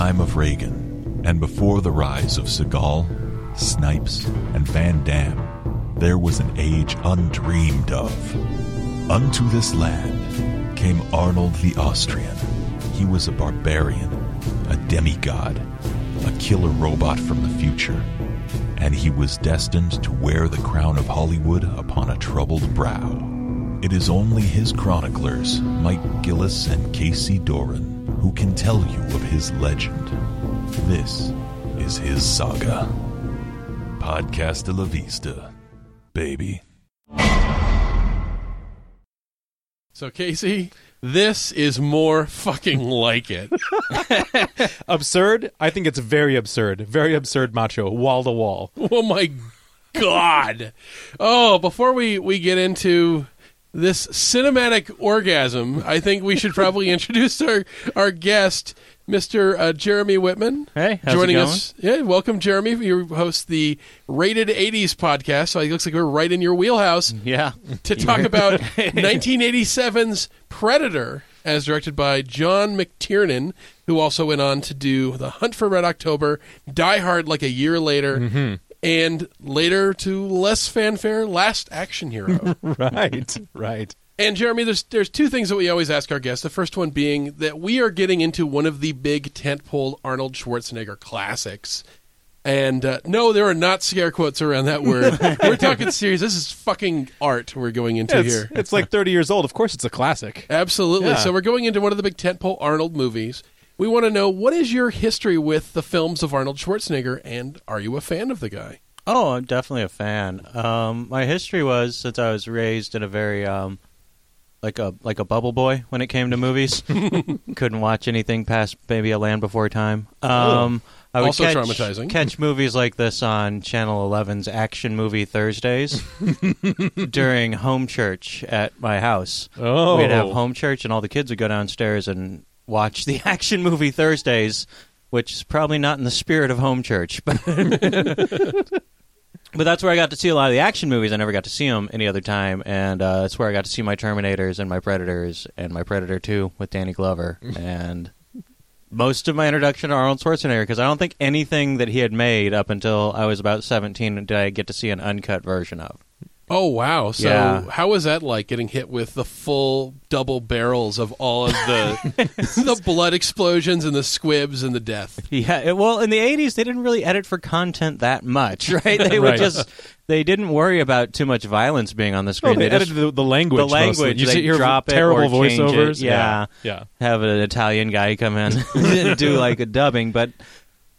time of Reagan, and before the rise of Seagal, Snipes, and Van Damme, there was an age undreamed of. Unto this land came Arnold the Austrian. He was a barbarian, a demigod, a killer robot from the future, and he was destined to wear the crown of Hollywood upon a troubled brow. It is only his chroniclers, Mike Gillis and Casey Doran, who can tell you of his legend. This is his saga. Podcast de la Vista, baby. So, Casey, this is more fucking like it. absurd. I think it's very absurd. Very absurd, macho, wall to wall. Oh my god! Oh, before we we get into this cinematic orgasm, I think we should probably introduce our our guest, Mr. Uh, Jeremy Whitman. Hey, how's it joining going? us. Yeah, welcome, Jeremy. You host the Rated '80s podcast, so it looks like we're right in your wheelhouse Yeah. to talk about 1987's Predator, as directed by John McTiernan, who also went on to do The Hunt for Red October, Die Hard like a year later, and later to less fanfare, Last Action Hero. Right, right. and Jeremy, there's there's two things that we always ask our guests. The first one being that we are getting into one of the big tentpole Arnold Schwarzenegger classics. And uh, no, there are not scare quotes around that word. we're talking serious. This is fucking art we're going into It's, here. it's like 30 years old. Of course, it's a classic. Absolutely. Yeah. So we're going into one of the big tentpole Arnold movies. We want to know what is your history with the films of Arnold Schwarzenegger, and are you a fan of the guy? Oh, I'm definitely a fan. Um, my history was since I was raised in a very um, like a like a bubble boy when it came to movies. Couldn't watch anything past maybe A Land Before Time. Um, I would Also catch, traumatizing. Catch movies like this on Channel 11's Action Movie Thursdays during home church at my house. Oh. We'd have home church, and all the kids would go downstairs and watch the Action Movie Thursdays, which is probably not in the spirit of home church, but. But that's where I got to see a lot of the action movies. I never got to see them any other time, and uh, that's where I got to see my Terminators and my Predators and my Predator Two with Danny Glover, and most of my introduction to Arnold Schwarzenegger because I don't think anything that he had made up until I was about seventeen did I get to see an uncut version of. Oh wow! So Yeah. how was that like getting hit with the full double barrels of all of the the blood explosions and the squibs and the death? Yeah, it, well, in the '80s, they didn't really edit for content that much, right? They would just they didn't worry about too much violence being on the No, screen. they, they just edited the, the language. the language, mostly. You they see, hear drop it terrible or change it. voiceovers. Yeah. yeah. have an Italian guy come in and do like a dubbing. But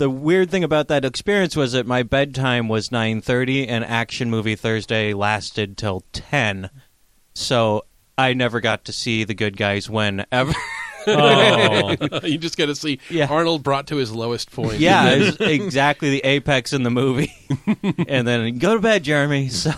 the weird thing about that experience was that my bedtime was nine thirty, and Action Movie Thursday lasted till ten. So I never got to see the good guys win ever. Oh, you just got to see Yeah. Arnold brought to his lowest point. yeah, it's exactly the apex in the movie. and then go to bed, Jeremy. So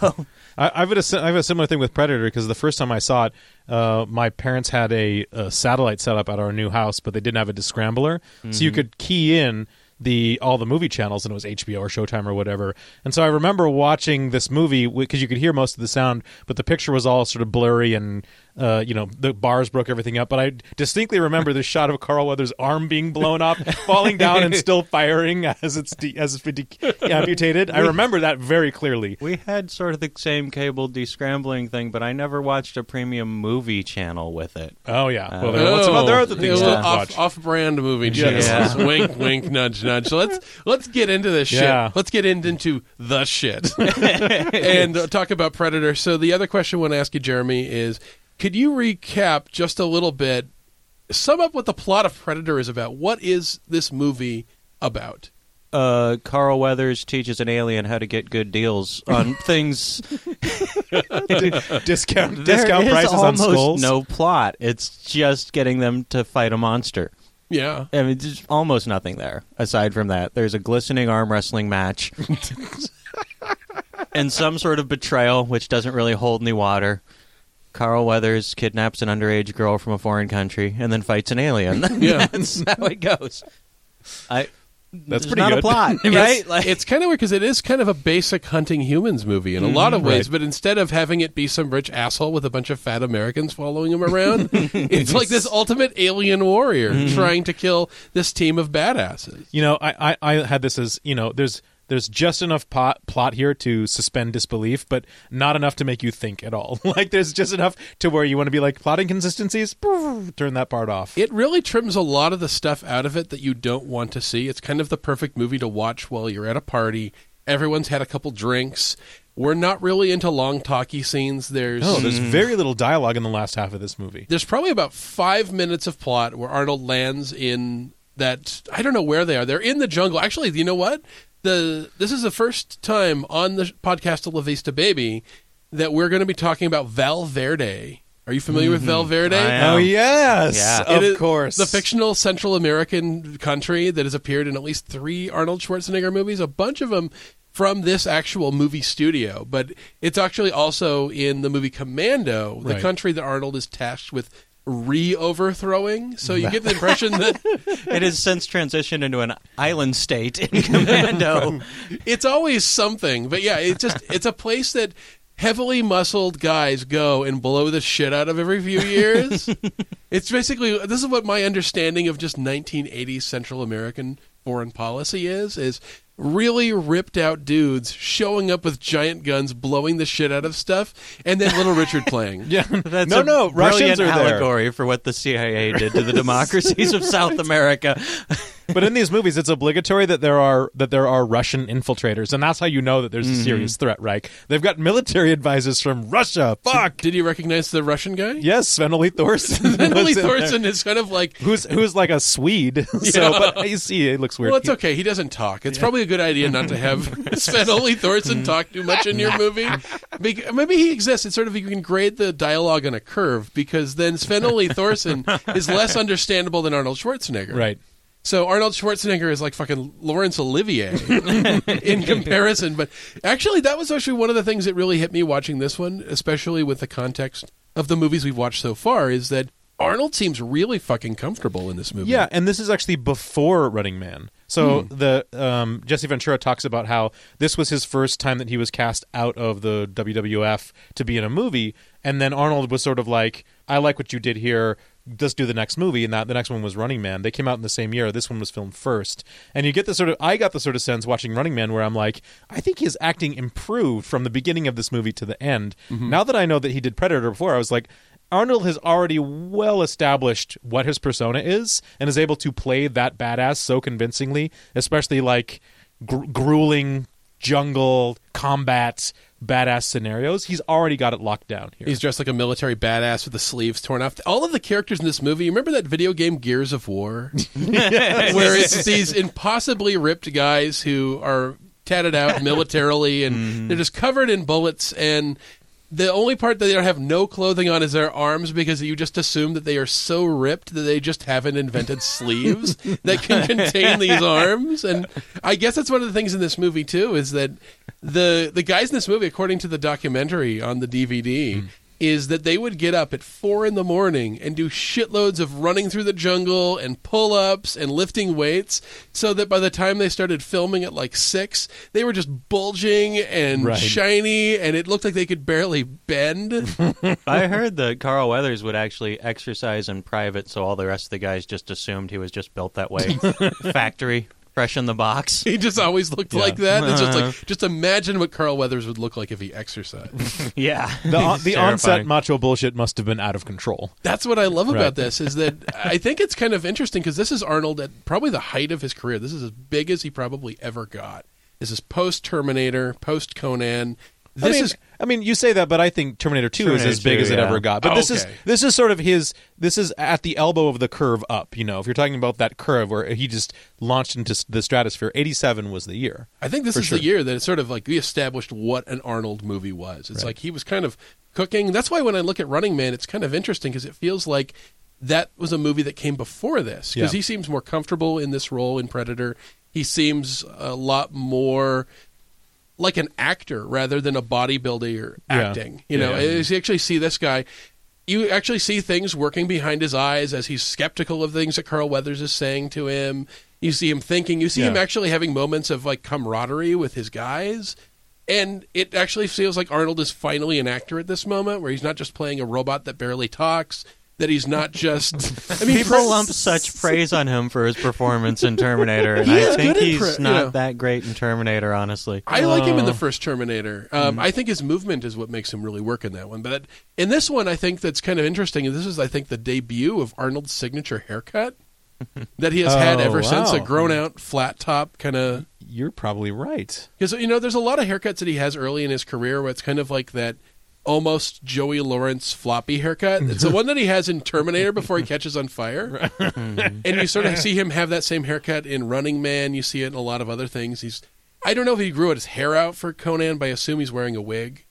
I, I've had a, si- I have a similar thing with Predator because the first time I saw it, uh, my parents had a, a satellite set up at our new house, but they didn't have a descrambler, so you could key in the all the movie channels and it was HBO or Showtime or whatever. And so I remember watching this movie because you could hear most of the sound, but the picture was all sort of blurry and uh, you know the bars broke everything up. But I distinctly remember the shot of Carl Weathers' arm being blown up, falling down, and still firing as it's de- as it's been de- amputated. I remember that very clearly. we had sort of the same cable descrambling thing, but I never watched a premium movie channel with it. Oh yeah. Uh, well, there, what's some other other Oh, things yeah, to well, watch? off, off-brand movie Yes. channels. Yeah. wink, wink, nudge, nudge. So let's let's get into this shit. Yeah. Let's get in, into the shit and uh, talk about Predator. So the other question I want to ask you, Jeremy, is could you recap just a little bit, sum up what the plot of Predator is about? What is this movie about? uh, Carl Weathers teaches an alien how to get good deals on things. discount There discount is prices on almost skulls. No plot. It's just getting them to fight a monster. Yeah. I mean, there's almost nothing there aside from that. There's a glistening arm wrestling match. and some sort of betrayal, which doesn't really hold any water. Carl Weathers kidnaps an underage girl from a foreign country and then fights an alien. Yeah. That's how it goes. I That's pretty not good. a plot, right? Like, it's kind of weird because it is kind of a basic hunting humans movie in a mm-hmm. lot of ways, Right. but instead of having it be some rich asshole with a bunch of fat Americans following him around, it's like this ultimate alien warrior mm-hmm. trying to kill this team of badasses. You know, I, I, I had this as you know, there's there's just enough pot, plot here to suspend disbelief, but not enough to make you think at all. like there's just enough to where you want to be like plot inconsistencies. Turn that part off. It really trims a lot of the stuff out of it that you don't want to see. It's kind of the perfect movie to watch while you're at a party. Everyone's had a couple drinks. We're not really into long talky scenes. There's no, there's mm. very little dialogue in the last half of this movie. there's probably about five minutes of plot where Arnold lands in that I don't know where they are. They're in the jungle. Actually, you know what? The this is the first time on the podcast of La Vista Baby that we're going to be talking about Valverde. Are you familiar with mm-hmm. Valverde? I am. Oh yes, Yeah. of course. The fictional Central American country that has appeared in at least three Arnold Schwarzenegger movies, a bunch of them from this actual movie studio. But it's actually also in the movie Commando, the Right. country that Arnold is tasked with re overthrowing. So you get the impression that it has since transitioned into an island state in Commando. it's always something. But yeah, it's just it's a place that heavily muscled guys go and blow the shit out of every few years. it's basically this is what my understanding of just 1980s Central American foreign policy is is really ripped out dudes showing up with giant guns blowing the shit out of stuff and then little Richard playing. yeah, That's no, a no, Russians brilliant are there. allegory for what the CIA did to the democracies of South America. But in these movies, it's obligatory that there are that there are Russian infiltrators, and that's how you know that there's a mm-hmm. serious threat. Right? They've got military advisors from Russia. Fuck. Did you recognize the Russian guy? Yes, Sven Ole Thorsen. And Lee was in there. Thorsen is kind of like who's who's like a Swede. so, but you see, it looks weird. Well, it's okay. He doesn't talk. It's probably a good idea not to have Sven Ole Thorsen mm. talk too much in your movie. Bec- Maybe he exists. It's sort of you can grade the dialogue on a curve because then Sven Ole Thorsen is less understandable than Arnold Schwarzenegger. right. So Arnold Schwarzenegger is like fucking Laurence Olivier in comparison. But actually, that was actually one of the things that really hit me watching this one, especially with the context of the movies we've watched so far, is that Arnold seems really fucking comfortable in this movie. Yeah, and this is actually before Running Man. So Hmm. the um, Jesse Ventura talks about how this was his first time that he was cast out of the WWF to be in a movie, and then Arnold was sort of like, "I like what you did here. Let's do the next movie." And that the next one was Running Man. They came out in the same year. This one was filmed first, and you get the sort of I got the sort of sense watching Running Man where I'm like, I think his acting improved from the beginning of this movie to the end. Mm-hmm. Now that I know that he did Predator before, I was like. Arnold has already well established what his persona is and is able to play that badass so convincingly, especially like gr- grueling jungle combat badass scenarios. He's already got it locked down here. He's dressed like a military badass with the sleeves torn off. All of the characters in this movie, you remember that video game Gears of War? Where it's these impossibly ripped guys who are tatted out militarily and mm-hmm. they're just covered in bullets and the only part that they don't have no clothing on is their arms because you just assume that they are so ripped that they just haven't invented sleeves that can contain these arms. And I guess that's one of the things in this movie too is that the the guys in this movie, according to the documentary on the DVD, is that they would get up at four in the morning and do shitloads of running through the jungle and pull ups and lifting weights, so that by the time they started filming at like six, they were just bulging and Right. shiny, and it looked like they could barely bend. I heard that Carl Weathers would actually exercise in private, so all the rest of the guys just assumed he was just built that way. Factory, fresh in the box. he just always looked like that. It's just like uh-huh. just imagine what Carl Weathers would look like if he exercised. Yeah. the on, the onset macho bullshit must have been out of control. That's what I love about Right. this is that I think it's kind of interesting because this is Arnold at probably the height of his career. This is as big as he probably ever got. This is post Terminator, post Conan. This I mean, is I mean, you say that, but I think Terminator Two is as big 2, as it yeah. ever got. But this is this is sort of his. This is at the elbow of the curve up. You know, if you're talking about that curve where he just launched into the stratosphere, eighty seven was the year. I think this is sure. the year that it sort of like we established what an Arnold movie was. It's like he was kind of cooking. That's why when I look at Running Man, it's kind of interesting because it feels like that was a movie that came before this because Yeah. he seems more comfortable in this role in Predator. He seems a lot more like an actor rather than a bodybuilder Yeah. acting. You know, Yeah, yeah. you actually see this guy. You actually see things working behind his eyes as he's skeptical of things that Carl Weathers is saying to him. You see him thinking. You see him actually having moments of like camaraderie with his guys. And it actually feels like Arnold is finally an actor at this moment, where he's not just playing a robot that barely talks. That he's not just. I mean, People lump such praise on him for his performance in Terminator, and I think he's you not know. that great in Terminator, honestly. I like him in the Oh. first Terminator. Um, I think his movement is what makes him really work in that one. But in this one, I think that's kind of interesting. And this is, I think, the debut of Arnold's signature haircut that he has had Oh, ever since a grown out, flat top kind of. You're probably right. Because, you know, there's a lot of haircuts that he has early in his career where it's kind of like that almost Joey Lawrence floppy haircut. It's the one that he has in Terminator before he catches on fire. and you sort of see him have that same haircut in Running Man. You see it in a lot of other things. He's I don't know if he grew his hair out for Conan, but I assume he's wearing a wig.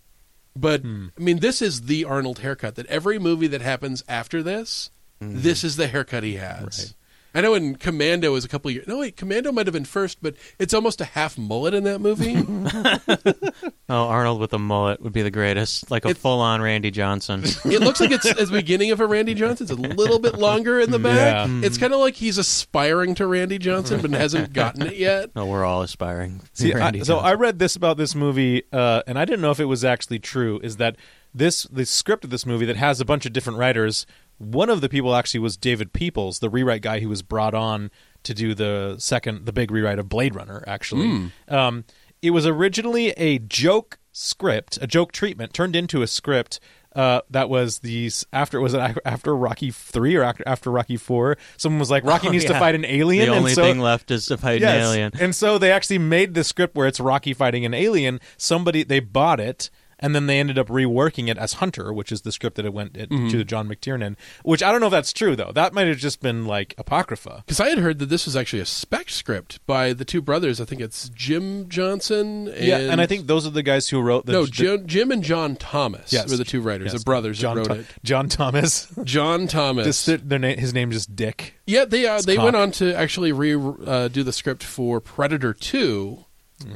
But hmm. I mean, this is the Arnold haircut. That every movie that happens after this, hmm. this is the haircut he has. I know in Commando is a couple years. No, wait, Commando might have been first, but it's almost a half mullet in that movie. Oh, Arnold with a mullet would be the greatest, like a It- full-on Randy Johnson. it looks like it's at the beginning of a Randy Johnson. It's a little bit longer in the back. Yeah. It's kind of like he's aspiring to Randy Johnson, but hasn't gotten it yet. no, we're all aspiring. to See, I, Randy so I read this about this movie, uh, and I didn't know if it was actually true. Is that this the script of this movie that has a bunch of different writers? One of the people actually was David Peoples, the rewrite guy who was brought on to do the second, the big rewrite of Blade Runner. Actually, um, it was originally a joke script, a joke treatment turned into a script. Uh, that was these after was it after Rocky three or after, after Rocky four? Someone was like Rocky Oh, needs to fight an alien. the only so, thing left is to fight an alien. and so they actually made the script where it's Rocky fighting an alien. Somebody they bought it, and then they ended up reworking it as Hunter, which is the script that it went it, Mm-hmm. to John McTiernan. Which I don't know if that's true though. That might have just been like apocrypha. Because I had heard that this was actually a spec script by the two brothers. I think it's Jim Johnson and yeah, and I think those are the guys who wrote the no the- Jim, Jim and John Thomas Yes. were the two writers, yes, the brothers John wrote Tho- it. John Thomas. John Thomas. Just their, their name, his name is Dick. yeah, they uh, they cock. went on to actually re uh, do the script for Predator Two.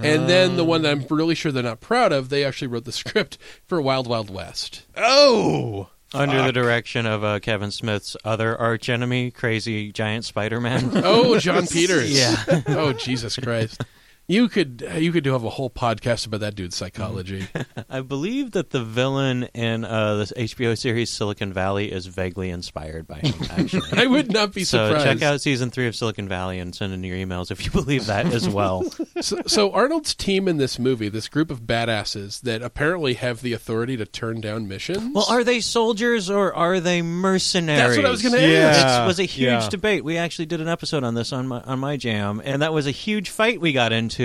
And then the one that I'm really sure they're not proud of, they actually wrote the script for Wild Wild West. Oh, Under the direction of uh, Kevin Smith's other archenemy, Crazy Giant Spider-Man. Oh, Jon Peters. Yeah. oh, Jesus Christ. You could you could do have a whole podcast about that dude's psychology. I believe that the villain in uh, this HBO series Silicon Valley is vaguely inspired by him. Actually, I would not be so surprised. check out season three of Silicon Valley and send in your emails if you believe that as well. So, so Arnold's team in this movie, this group of badasses that apparently have the authority to turn down missions. well, are they soldiers or are they mercenaries? That's what I was going to Yeah. ask. It was a huge yeah. debate. We actually did an episode on this on my on my jam, and that was a huge fight we got into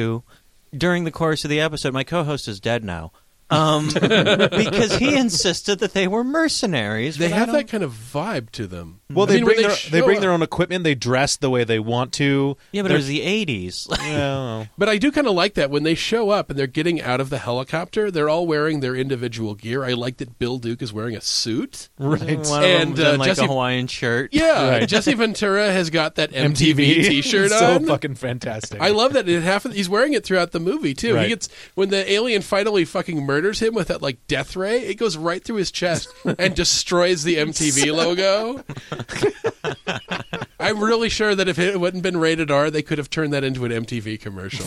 during the course of the episode. My co-host is dead now. Um, because he insisted that they were mercenaries. They have that kind of vibe to them. Well, I they mean, when bring their, they bring up- their own equipment. They dress the way they want to. Yeah, but They're- it was the '80s. Yeah. But I do kind of like that when they show up and they're getting out of the helicopter. They're all wearing their individual gear. I like that Bill Duke is wearing a suit. right. One And, of them's uh, like Jesse- a Hawaiian shirt. Yeah, Right. Jesse Ventura has got that MTV, T-shirt so on. fucking fantastic. I love that. It half of, he's wearing it throughout the movie too. Right. He gets when the alien finally fucking murders him with that like death ray. It goes right through his chest and destroys the MTV logo. I'm really sure that if it wouldn't been rated R, they could have turned that into an MTV commercial.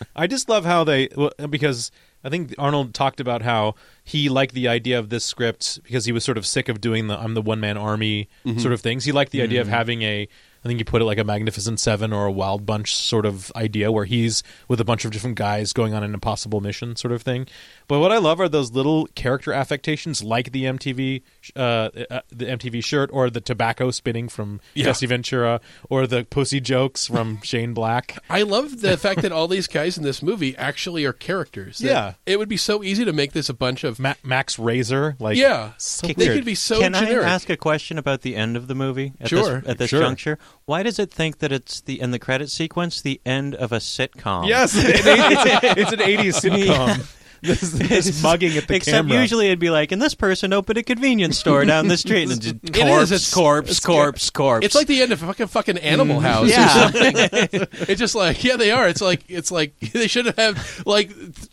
I just love how they well, because I think Arnold talked about how he liked the idea of this script because he was sort of sick of doing the I'm the one man army mm-hmm. sort of things. He liked the idea of mm-hmm. having a I think you put it like a Magnificent Seven or a Wild Bunch sort of idea where he's with a bunch of different guys going on an impossible mission sort of thing. But what I love are those little character affectations like the MTV uh, uh, the MTV shirt or the tobacco spinning from Yeah. Jesse Ventura or the pussy jokes from Shane Black. I love the fact that all these guys in this movie actually are characters. Yeah. it would be so easy to make this a bunch of Ma- Max Razor, like yeah. so they could be so Can generic. I ask a question about the end of the movie? At Sure. This, at this Sure. juncture, why does it think that it's the in the credit sequence the end of a sitcom? Yes, it's, an- it's an '80s sitcom. This, this mugging at the Except camera. usually it'd be like, and this person opened a convenience store down the street, and just It corpse, is, it's- corpse, it's- corpse, corpse. It's like the end of fucking fucking Animal mm. House. or yeah. It's just like yeah, they are. It's like it's like they should have like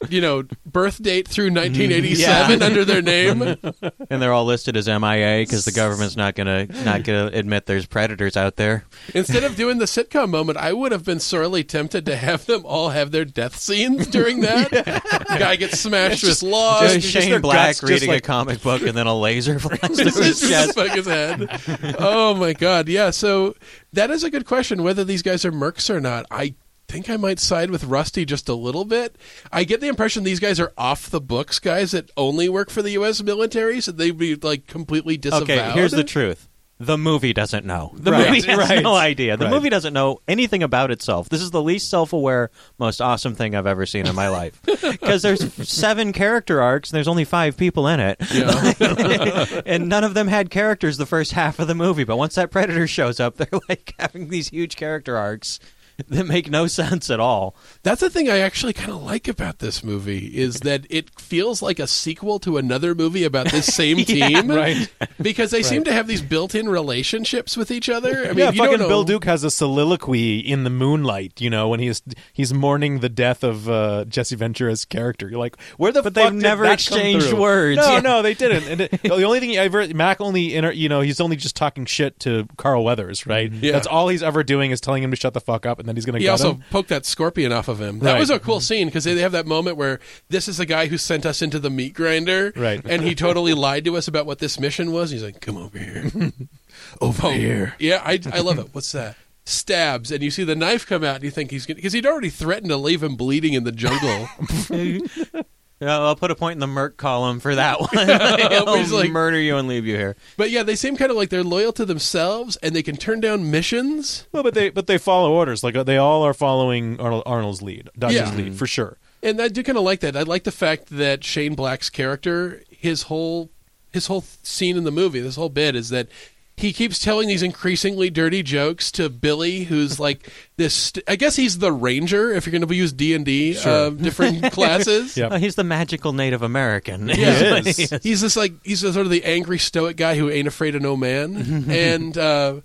you know birth date through mm. 1987 Yeah. under their name. and they're all listed as MIA because the government's not gonna not gonna admit there's predators out there. Instead of doing the sitcom moment, I would have been sorely tempted to have them all have their death scenes during that. Guy gets smashed with logs. Just Shane Black guts reading like- a comic book and then a laser flies through his chest. his head. Oh my god! Yeah, so that is a good question whether these guys are mercs or not. I think I might side with Rusty just a little bit. I get the impression these guys are off the books guys that only work for the U.S. military, so they'd be like completely disavowed. Okay, here's the truth. The movie doesn't know. The Right, movie has right, no idea. The right. movie doesn't know anything about itself. This is the least self-aware, most awesome thing I've ever seen in my life. Because there's seven character arcs and there's only five people in it, Yeah. and none of them had characters the first half of the movie. But once that predator shows up, they're like having these huge character arcs that make no sense at all. That's the thing I actually kind of like about this movie is that it feels like a sequel to another movie about this same team, right. Because they seem to have these built-in relationships with each other. I mean, yeah, you don't fucking know- Bill Duke has a soliloquy in the moonlight. You know, when he's he's mourning the death of uh, Jesse Ventura's character. You're like, where the But fuck they've did never that come exchanged through? words. No, Yeah. no, they didn't. And it, the only thing he ever Mac only inter, you know he's only just talking shit to Carl Weathers, right? Yeah. That's all he's ever doing is telling him to shut the fuck up, and then he's gonna. He also him. poked that scorpion off of him. That Right. was a cool scene because they have that moment where this is the guy who sent us into the meat grinder, Right. And he totally lied to us about what this mission was. He's like, "Come over here, over oh, here." Yeah, I, I love it. What's that? Stabs, and you see the knife come out, and you think he's gonna because he'd already threatened to leave him bleeding in the jungle. Yeah, I'll put a point in the Merc column for that one. He's He'll like- murder you and leave you here. but yeah, they seem kind of like they're loyal to themselves, and they can turn down missions. Well, but they but they follow orders. Like uh, they all are following Arnold, Arnold's lead, Dutch's Yeah. lead for sure. And I do kind of like that. I like the fact that Shane Black's character, his whole his whole scene in the movie, this whole bit is that he keeps telling these increasingly dirty jokes to Billy, who's like this. I guess he's the ranger if you're going to use D and D, Sure. different classes. Yep. Oh, he's the magical Native American. Yeah. He is. He's this like he's sort of the angry stoic guy who ain't afraid of no man, and uh,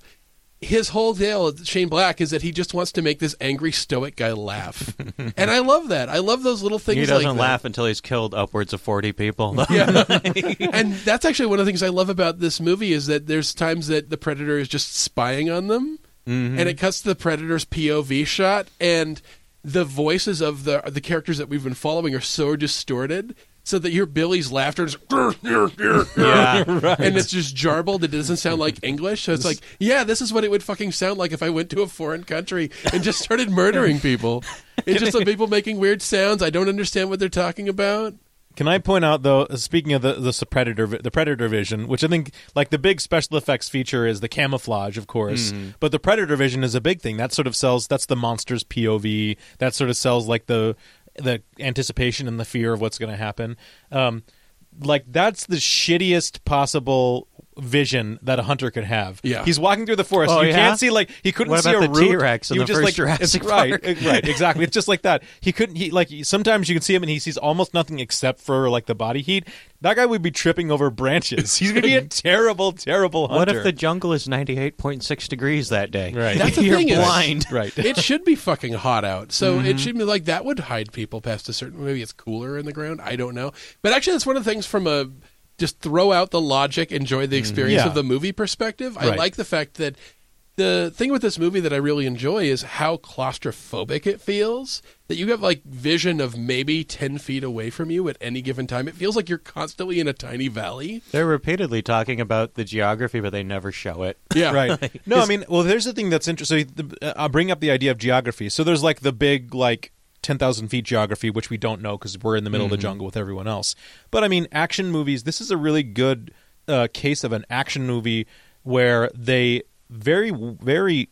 his whole deal, Shane Black, is that he just wants to make this angry stoic guy laugh, and I love that. I love those little things. He doesn't like that. laugh until he's killed upwards of 40 people. Yeah. and that's actually one of the things I love about this movie is that there's times that the predator is just spying on them Mm-hmm. and it cuts to the predator's POV shot and the voices of the the characters that we've been following are so distorted so that your Billy's laughter is Yeah. and it's just jarbled. It doesn't sound like English. So it's like, yeah, this is what it would fucking sound like if I went to a foreign country and just started murdering people. It's just like people making weird sounds. I don't understand what they're talking about. Can I point out though? Uh, speaking of the the predator, the predator vision, which I think like the big special effects feature is the camouflage, of course. Mm-hmm. But the predator vision is a big thing. That sort of sells. That's the monster's POV. That sort of sells like the the anticipation and the fear of what's going to happen. Um, like that's the shittiest possible vision that a hunter could have. Yeah. he's walking through the forest. Oh, you yeah? can't see like he couldn't What see about a the root. T-Rex in You the just first like Jurassic it's, right, Park? right, exactly. It's just like that. He couldn't. He like sometimes you can see him and he sees almost nothing except for like the body heat. That guy would be tripping over branches. He's gonna be a terrible, terrible hunter. What if the jungle is 98.6 degrees that day? Right. That's the You're thing is- blind. right? it should be fucking hot out. So Mm-hmm. it should be like that would hide people past a certain. Maybe it's cooler in the ground. I don't know. But actually, that's one of the things from a just throw out the logic, enjoy the experience Mm-hmm. Yeah. of the movie perspective. I like the fact that the thing with this movie that I really enjoy is how claustrophobic it feels. That you have like vision of maybe ten feet away from you at any given time. It feels like you're constantly in a tiny valley. They're repeatedly talking about the geography, but they never show it. Yeah, right. No, I mean, well, there's the thing that's interesting. So uh, I'll bring up the idea of geography. So there's like the big like. 10,000 feet geography, which we don't know because we're in the middle of the jungle with everyone else. But I mean, action movies, this is a really good uh, case of an action movie where they very, very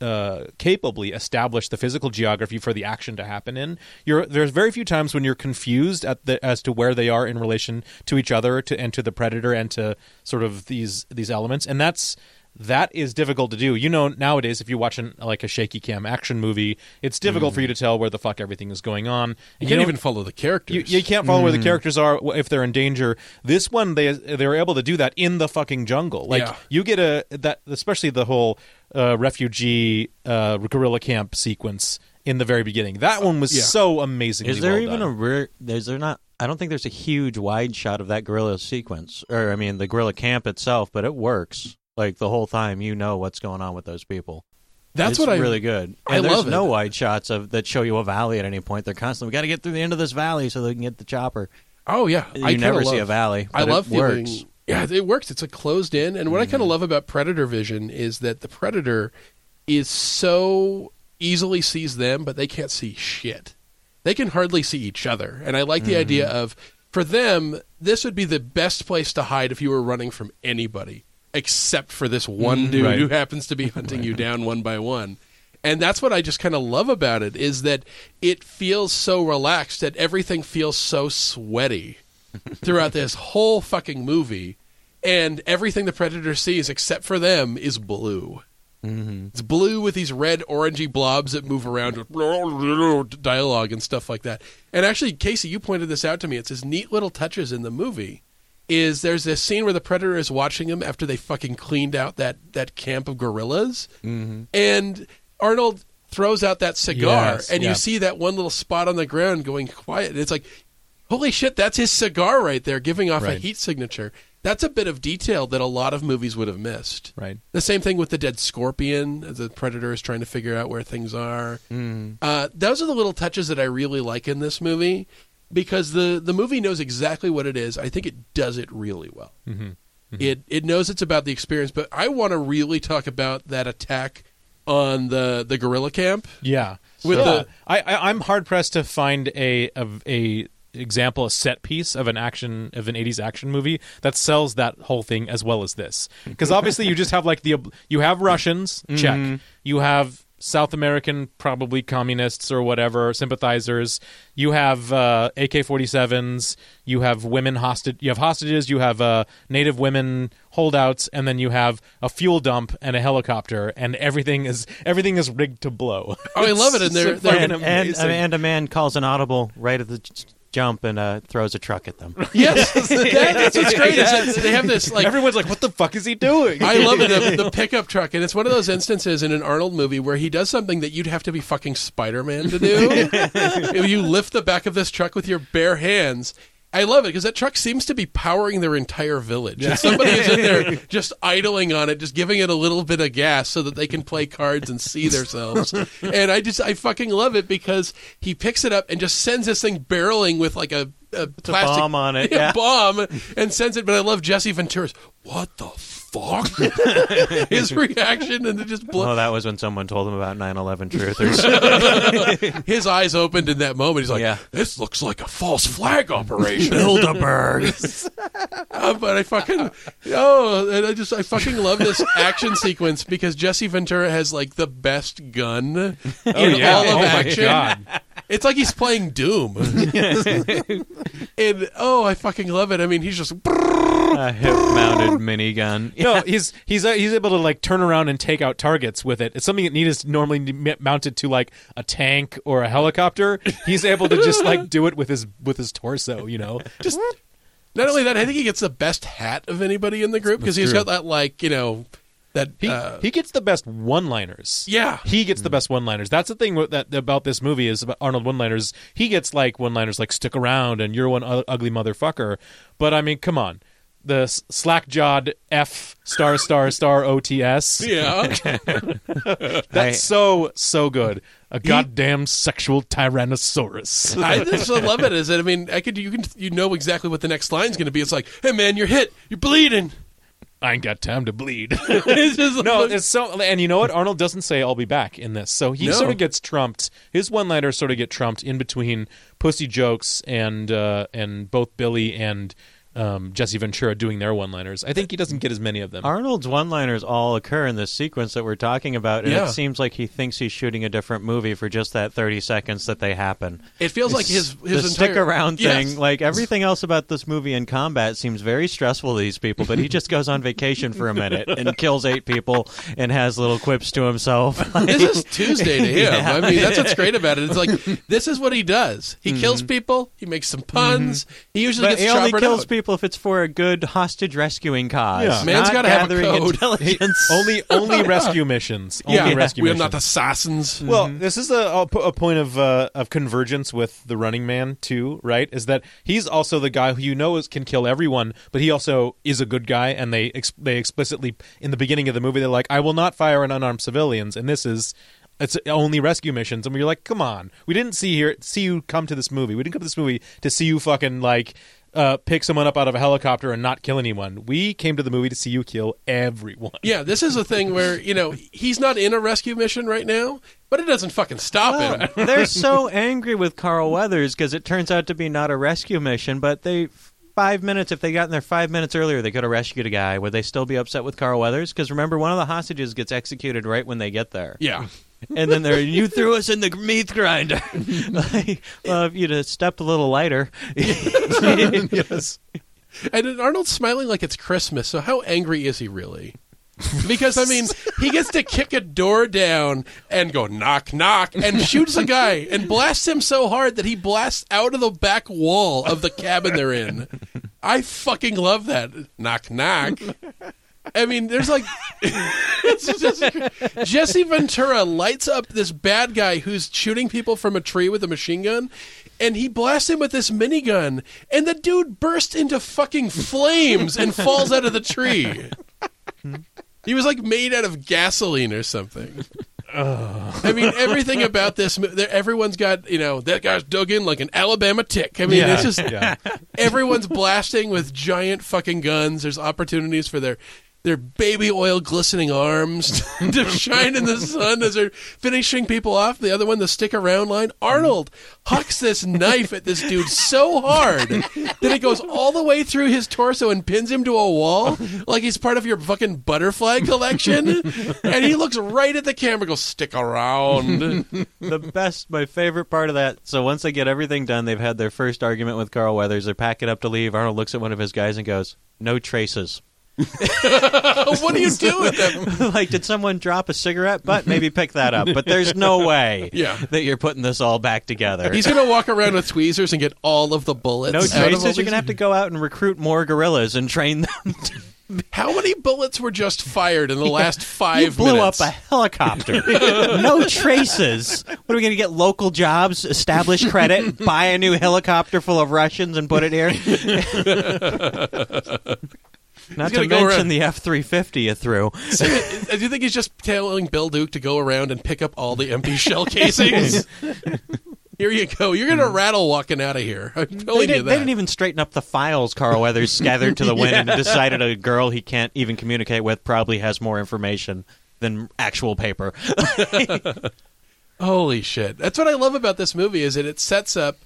uh, capably establish the physical geography for the action to happen in. You're, there's very few times when you're confused at the, as to where they are in relation to each other to, and to the predator and to sort of these these elements. And that's that is difficult to do. You know, nowadays if you watch an, like a shaky cam action movie, it's difficult for you to tell where the fuck everything is going on. You And can't even follow the characters. you, you can't follow where the characters are if they're in danger. This one, they they were able to do that in the fucking jungle. Like Yeah. you get a that, especially the whole uh, refugee uh, guerrilla camp sequence in the very beginning. That one was Yeah. so amazingly. Is there well even done. a rare? Is there not I don't think there's a huge wide shot of that guerrilla sequence, or I mean the guerrilla camp itself, but it works. Like the whole time, you know what's going on with those people. That's It's what I really good. I And there's love it. no wide shots of that show you a valley at any point. They're constantly we got to get through the end of this valley so they can get the chopper. Oh yeah, You I never see a valley. I but it love feeling. works. Yeah, it works. It's a closed in, and what I kind of mm-hmm. love about Predator Vision is that the Predator is so easily sees them, but they can't see shit. They can hardly see each other, and I like the idea mm-hmm. of for them this would be the best place to hide if you were running from anybody except for this one dude Right. who happens to be hunting you down one by one. And that's what I just kind of love about it is that it feels so relaxed that everything feels so sweaty throughout this whole fucking movie, and everything the predator sees except for them is blue. Mm-hmm. It's blue with these red, orangey blobs that move around with dialogue and stuff like that. And actually, Casey, you pointed this out to me. It's this neat little touches in the movie. Is there's this scene where the predator is watching him after they fucking cleaned out that that camp of guerrillas, and Arnold throws out that cigar, Yes, and yeah. you see that one little spot on the ground going quiet. And it's like, holy shit, that's his cigar right there, giving off a heat signature. That's a bit of detail that a lot of movies would have missed. Right. The same thing with the dead scorpion, as the predator is trying to figure out where things are. Uh, those are the little touches that I really like in this movie because the the movie knows exactly what it is. I think it does it really well. Mm-hmm. Mm-hmm. It it knows it's about the experience, but I want to really talk about that attack on the the guerrilla camp. Yeah. With Yeah. the- I, I I'm hard pressed to find a of a example a set piece of an action of an 80s action movie that sells that whole thing as well as this because obviously you just have like the you have Russians check mm-hmm. you have South American probably communists or whatever sympathizers. You have uh, AK-47s you have women hostage you have hostages you have uh, native women holdouts and then you have a fuel dump and a helicopter and everything is everything is rigged to blow. Oh, I love it, and It's they're- they're- And, and, and a man calls an audible right at the j- jump and uh, throws a truck at them. Yes, that, that's what's great. Is that they have this like Everyone's like, "What the fuck is he doing?" I love it. The, the pickup truck, and it's one of those instances in an Arnold movie where he does something that you'd have to be fucking Spider Man to do. you lift the back of this truck with your bare hands. I love it because that truck seems to be powering their entire village. And somebody is in there just idling on it, just giving it a little bit of gas so that they can play cards and see themselves. and I just, I fucking love it because he picks it up and just sends this thing barreling with like a, a plastic bomb on it, yeah. bomb and sends it. But I love Jesse Ventura's. What the fuck? His reaction and it just blew. Oh, that was when someone told him about 9/11 truthers. His eyes opened in that moment. He's like, Yeah. "This looks like a false flag operation." Bilderberg. Uh, but I fucking oh, and I just I fucking love this action sequence because Jesse Ventura has like the best gun in yeah! all of oh action. my god! It's like he's playing Doom. and oh, I fucking love it. I mean, he's just a hip-mounted minigun. No, he's he's uh, he's able to like turn around and take out targets with it. It's something that needs normally m- mounted to like a tank or a helicopter. He's able to just like do it with his with his torso. You know, just not only that, I think he gets the best hat of anybody in the group because he's true. got that like you know that he uh, he gets the best one liners. yeah He gets the best one-liners. That's the thing with that about this movie is about Arnold one-liners. He gets like one-liners like "stick around" and "you're one u- ugly motherfucker." But I mean, come on, the s- slack-jawed F star star star OTS. yeah. That's I- so so good. A goddamn sexual tyrannosaurus. I just love it. Is that I mean, I could you can you know exactly what the next line's going to be. It's like, hey man, you're hit, you're bleeding. I ain't got time to bleed. It's just no, like- it's so. And you know what? Arnold doesn't say "I'll be back" in this, so he No. sort of gets trumped. His one-liners sort of get trumped in between pussy jokes and uh, and both Billy and um, Jesse Ventura doing their one-liners. I think he doesn't get as many of them. Arnold's one-liners all occur in this sequence that we're talking about, and Yeah. it seems like he thinks he's shooting a different movie for just that 30 seconds that they happen. it feels like his his the entire stick around thing, Yes. like everything else about this movie in combat, seems very stressful to these people. But he just goes on vacation for a minute and kills eight people and has little quips to himself. this is Tuesday to him. Yeah. I mean, that's what's great about it. It's like this is what he does. He Mm-hmm. kills people. He makes some puns. He usually but gets he only kills out. people people if it's for a good hostage rescuing cause. Yeah. Man's not gotta have a gathering code. intelligence. only only rescue missions. Only yeah, rescue missions. we are missions. not assassins. Well, this is a, a, a point of uh, of convergence with the Running Man too, right? Is that he's also the guy who you know is, can kill everyone, but he also is a good guy, and they ex- they explicitly in the beginning of the movie they're like, "I will not fire on unarmed civilians," and this is. It's only rescue missions, and we're like, "Come on! We didn't see here see you come to this movie. We didn't come to this movie to see you fucking like uh, pick someone up out of a helicopter and not kill anyone. We came to the movie to see you kill everyone." Yeah, this is a thing where you know he's not in a rescue mission right now, but it doesn't fucking stop him. They're so angry with Carl Weathers because it turns out to be not a rescue mission, but they five minutes if they got in there five minutes earlier they could have rescued a guy would they still be upset with carl weathers because remember one of the hostages gets executed right when they get there Yeah, and then they're you threw us in the meat grinder like, well if you'd have stepped a little lighter yes. and Arnold's smiling like it's Christmas. So how angry is he really? Because I mean, he gets to kick a door down and go knock knock and shoots a guy and blasts him so hard that he blasts out of the back wall of the cabin they're in. I fucking love that knock knock. I mean, there's like it's just, Jesse Ventura lights up this bad guy who's shooting people from a tree with a machine gun, and he blasts him with this minigun, and the dude bursts into fucking flames and falls out of the tree. He was like made out of gasoline or something. I mean, everything about this, everyone's got, you know, that guy's dug in like an Alabama tick. I mean, Yeah. it's just Yeah. everyone's blasting with giant fucking guns. There's opportunities for their their baby oil glistening arms to shine in the sun as they're finishing people off. The other one, the stick around line. Arnold hucks this knife at this dude so hard that it goes all the way through his torso and pins him to a wall like he's part of your fucking butterfly collection. And he looks right at the camera, goes, "Stick around." the best, my favorite part of that. So once they get everything done, they've had their first argument with Carl Weathers. They're packing up to leave. Arnold looks at one of his guys and goes, "No traces." what do you do with them? like, did someone drop a cigarette butt? Maybe pick that up. But there's no way Yeah. that you're putting this all back together. He's gonna walk around with tweezers and get all of the bullets. no out of all traces. You're gonna have to go out and recruit more guerrillas and train them. How many bullets were just fired in the last five you blew minutes? up a helicopter. no traces. What are we going to get? Local jobs, establish credit, buy a new helicopter full of Russians, and put it here. Not to mention around- the F three fifty you threw. So, uh, do you think he's just telling Bill Duke to go around and pick up all the empty shell casings? here you go. You're gonna hmm. rattle walking out of here. I'm They, telling you did, that. they didn't even straighten up the files Carl Weathers scattered to the wind and decided a girl he can't even communicate with probably has more information than actual paper. Holy shit! That's what I love about this movie is that it sets up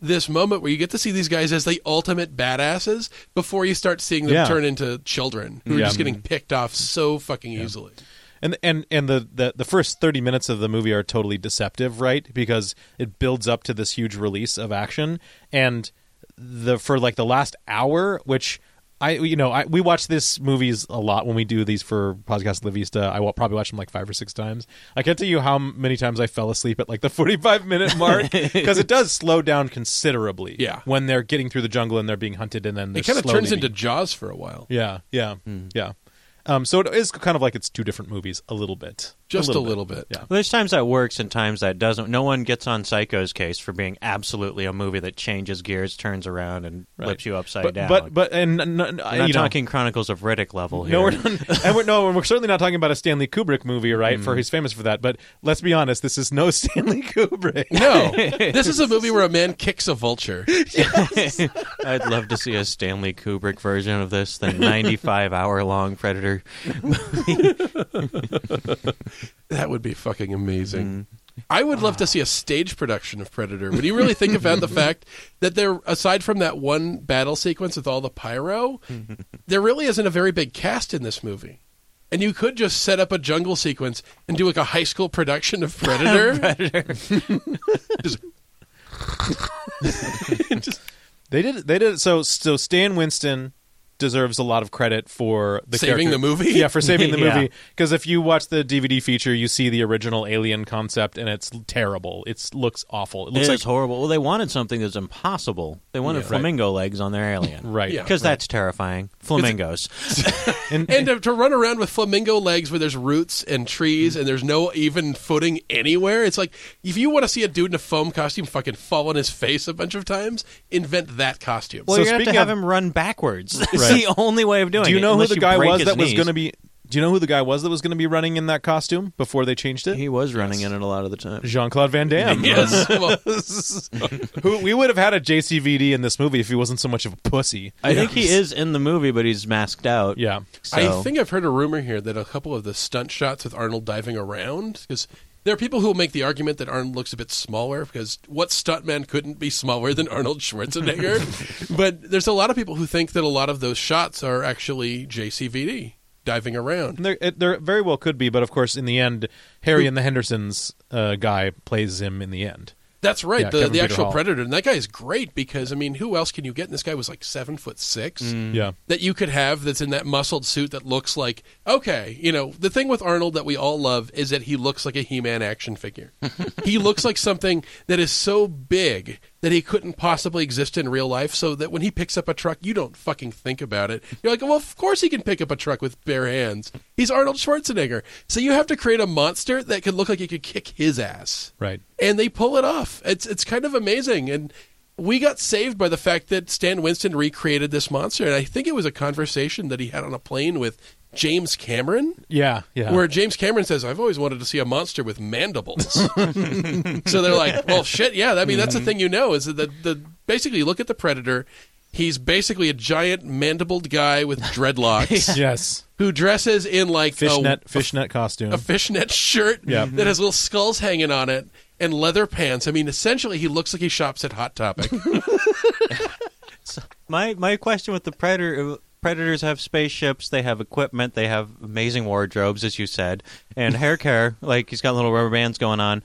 this moment where you get to see these guys as the ultimate badasses before you start seeing them Yeah. turn into children who are just getting picked off so fucking easily. And and and the, the the first thirty minutes of the movie are totally deceptive, right? Because it builds up to this huge release of action, and the for like the last hour, which I you know I we watch this movies a lot when we do these for podcast La Vista. I will probably watch them like five or six times. I can't tell you how many times I fell asleep at like the forty five minute mark because it does slow down considerably. Yeah. when they're getting through the jungle and they're being hunted, and then It kind of turns being- into Jaws for a while. yeah, yeah, yeah. Um, so it is kind of like it's two different movies, a little bit, Just a little bit. Yeah. Well, there's times that works and times that doesn't. No one gets on Psycho's case for being absolutely a movie that changes gears, turns around, and flips you upside but, down. But but and n- n- We're not you know, talking Chronicles of Riddick level here. no, we're not, and we're no, and we're certainly not talking about a Stanley Kubrick movie, right? For mm-hmm. he's famous for that. But let's be honest, this is no Stanley Kubrick. No, this is a movie where a man kicks a vulture. I'd love to see a Stanley Kubrick version of this, the 95 hour long Predator. That would be fucking amazing. Mm. I would love to see a stage production of Predator. When you really think about the fact that there, aside from that one battle sequence with all the pyro, there really isn't a very big cast in this movie. And you could just set up a jungle sequence and do like a high school production of Predator. Just- Just- They did. They did. So so Stan Winston deserves a lot of credit for the Saving character- the movie? Yeah, for saving the Yeah. movie. Because if you watch the DVD feature, you see the original Alien concept, and it's terrible. It looks awful. It It looks is like horrible. Well, they wanted something that's impossible. They wanted Yeah. Right. flamingo legs on their alien. right. Yeah. Because that's terrifying. Flamingos. And, And to, to run around with flamingo legs where there's roots and trees and there's no even footing anywhere, it's like if you want to see a dude in a foam costume fucking fall on his face a bunch of times, invent that costume. Well, So you have to have of- him run backwards. That's the only way of doing do you it. know who the guy was his that was going to be? Do you know who the guy was that was going to be running in that costume before they changed it? He was running in it a lot of the time. Jean Claude Van Damme. yes. Well, who we would have had a JCVD in this movie if he wasn't so much of a pussy. I think he is in the movie, but he's masked out. Yeah. So. I think I've heard a rumor here that a couple of the stunt shots with Arnold diving around because there are people who will make the argument that Arnold looks a bit smaller because what stuntman couldn't be smaller than Arnold Schwarzenegger? but there's a lot of people who think that a lot of those shots are actually JCVD diving around. And there, it, there very well could be, but of course, in the end, Harry and the Hendersons uh, guy plays him in the end. That's right, Yeah, the Kevin the Peter actual Hall. predator, and that guy is great because I mean, who else can you get? And this guy was like seven foot six. Mm. Yeah. that you could have that's in that muscled suit that looks like okay you know the thing with arnold that we all love is that he looks like a he-man action figure he looks like something that is so big that he couldn't possibly exist in real life so that when he picks up a truck you don't fucking think about it. You're like well of course he can pick up a truck with bare hands. He's arnold schwarzenegger. So you have to create a monster that could look like it could kick his ass. Right. and they pull it off. It's it's kind of amazing, and we got saved by the fact that Stan Winston recreated this monster, and I think it was a conversation that he had on a plane with James Cameron, Yeah. Yeah. where James Cameron says, "I've always wanted to see a monster with mandibles." so they're like, "Well, shit, yeah. I mean, that's the mm-hmm. thing you know is that the, the basically look at the predator." He's basically a giant mandibled guy with dreadlocks yes. who dresses in like a- Fishnet fishnet costume. a fishnet shirt Yeah. that has little skulls hanging on it and leather pants. I mean, essentially, he looks like he shops at Hot Topic. My my question with the predator predators have spaceships, they have equipment, they have amazing wardrobes, as you said, and hair care. Like he's got little rubber bands going on.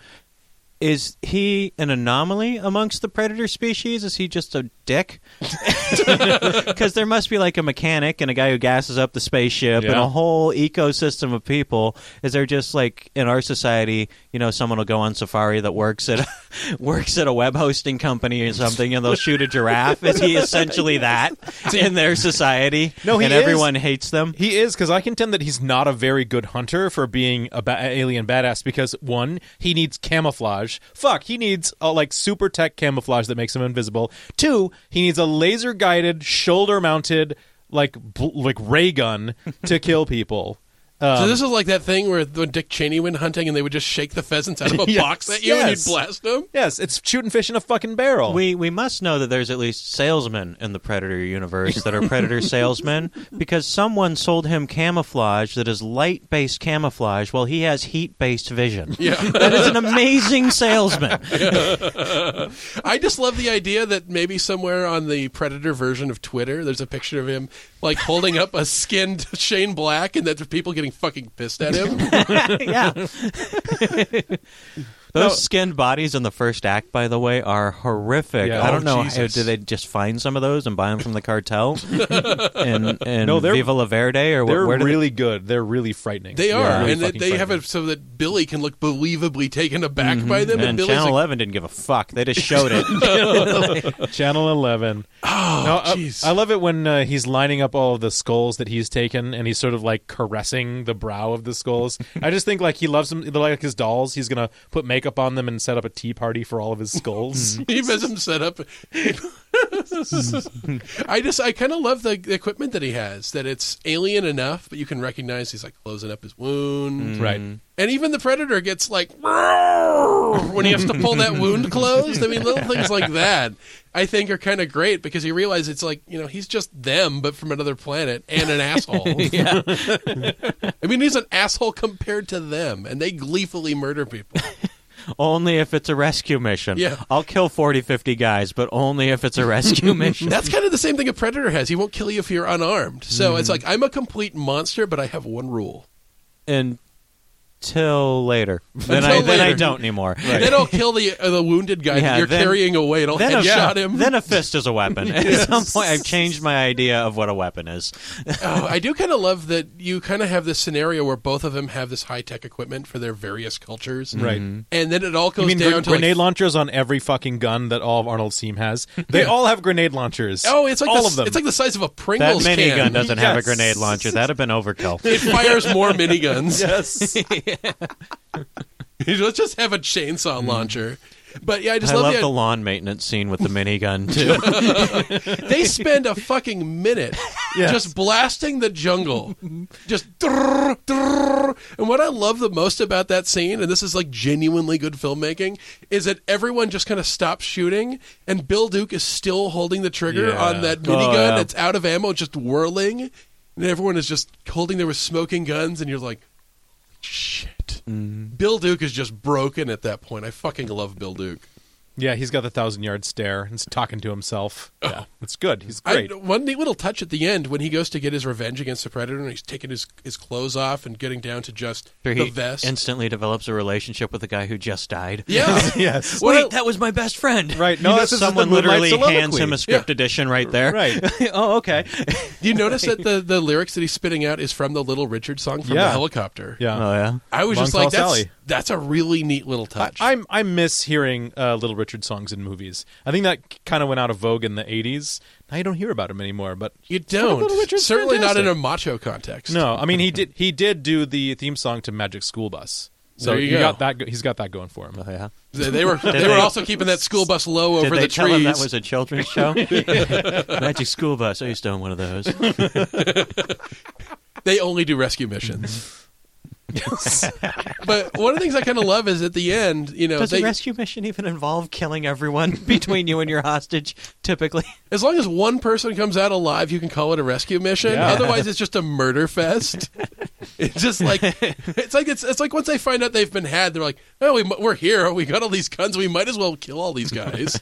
Is he an anomaly amongst the predator species? Is he just a dick? Because there must be like a mechanic and a guy who gasses up the spaceship and a whole ecosystem of people. Is there just like in our society, you know, someone will go on safari that works at works at a web hosting company or something, and they'll shoot a giraffe? Is he essentially that in their society? No, he and is. everyone hates them. He is because I contend that he's not a very good hunter for being a ba- alien badass. Because one, he needs camouflage. Fuck, he needs a like super tech camouflage that makes him invisible. Two, he needs a laser guided, shoulder mounted like bl- like ray gun to kill people. Um, so this is like that thing where when Dick Cheney went hunting and they would just shake the pheasants out of a Yes, box at you and you'd blast them. yes, it's shooting fish in a fucking barrel. We we must know that there's at least salesmen in the Predator universe that are Predator salesmen because someone sold him camouflage that is light based camouflage while he has heat based vision. Yeah. That is an amazing salesman. I just love the idea that maybe somewhere on the Predator version of Twitter, there's a picture of him like holding up a skinned Shane Black, and that people people getting fucking pissed at him. yeah. Those skinned bodies in the first act, by the way, are horrific. Yeah. I don't Oh, know. Jesus. Did they just find some of those and buy them from the cartel? and and No, they're- Viva La Verde or They're where do they- really good. They're really frightening. They are, Really and they, they have it so that Billy can look believably taken aback by them. Mm-hmm. And Billy's Channel like, 11 didn't give a fuck. They just showed it. Channel Eleven. oh, No, I- jeez. I, love it when uh, he's lining up all of the skulls that he's taken, and he's sort of like caressing the brow of the skulls. I just think like he loves them. They're like his dolls. He's gonna put makeup on them and set up a tea party for all of his skulls. he has them set up. I just, I kind of love the, the equipment that he has. That it's alien enough, but you can recognize he's like closing up his wound. Mm. right. And even the predator gets like when he has to pull that wound closed. I mean, little things like that I think are kind of great because you realize it's like you know he's just them, but from another planet and an asshole. yeah. I mean, he's an asshole compared to them, and they gleefully murder people. Only if it's a rescue mission. Yeah. I'll kill 40, 50 guys, but only if it's a rescue mission. That's kind of the same thing a predator has. He won't kill you if you're unarmed. So Mm-hmm. it's like I'm a complete monster, but I have one rule. and Until later. Then Until I then I later. don't anymore. Then it'll kill the uh, the wounded guy Yeah, that you're then- carrying away. It'll Then a, headshot him. then a fist is a weapon. At some point, I've changed my idea of what a weapon is. oh, I do kind of love that you kind of have this scenario where both of them have this high tech equipment for their various cultures, Right. And then it all You goes mean down gr- to grenade like, launchers on every fucking gun that all of Arnold's team has? They all have grenade launchers. oh, it's like all the, of them. It's like the size of a That Pringles can. minigun doesn't have a Yes. grenade launcher. That'd have been overkill. It fires more miniguns. yes. Let's just have a chainsaw mm. launcher. But yeah, I just I love, love the, the lawn maintenance scene with the minigun too. they spend a fucking minute Yes. just blasting the jungle. just drrr, drrr. and what I love the most about that scene, and this is like genuinely good filmmaking, is that everyone just kind of stops shooting, and Bill Duke is still holding the trigger Yeah. on that Oh, minigun yeah. that's out of ammo, just whirling, and everyone is just holding there with smoking guns, and you're like, shit. Mm. Bill Duke is just broken at that point. I fucking love Bill Duke. Yeah, he's got the thousand yard stare and he's talking to himself. Yeah, it's good. He's I, great. one neat little touch at the end when he goes to get his revenge against the predator and he's taking his, his clothes off and getting down to just Where the he vest. instantly develops a relationship with the guy who just died. yeah. yes. Wait, I- that was my best friend. Right. No, You know, this is the someone Moonlight literally Soliloquy. hands him a script edition right there. Right. oh, okay. Do you notice that the, the lyrics that he's spitting out is from the Little Richard song from the helicopter? Yeah. Oh yeah. I was Long just like, that's, Sally. that's a really neat little touch. I, I'm I miss hearing uh, Little Richard songs in movies. I think that kind of went out of vogue in the '80s. Now you don't hear about him anymore. But you don't. Little Richard's Certainly not in a macho context. no, I mean he did he did do the theme song to Magic School Bus. So There you he go. got that. go- He's got that going for him. Oh yeah. They, they were they, they- were also keeping that school bus low Did over they the tell trees. him that was a children's show? Magic School Bus. I used to own one of those. they only do rescue missions. but one of the things I kind of love is at the end, you know, Does they, a rescue mission even involve killing everyone between you and your hostage? Typically, as long as one person comes out alive, you can call it a rescue mission. Yeah. Otherwise, it's just a murder fest. it's just like it's like it's it's like once they find out they've been had, they're like, "Oh, we, we're here. We got all these guns. We might as well kill all these guys."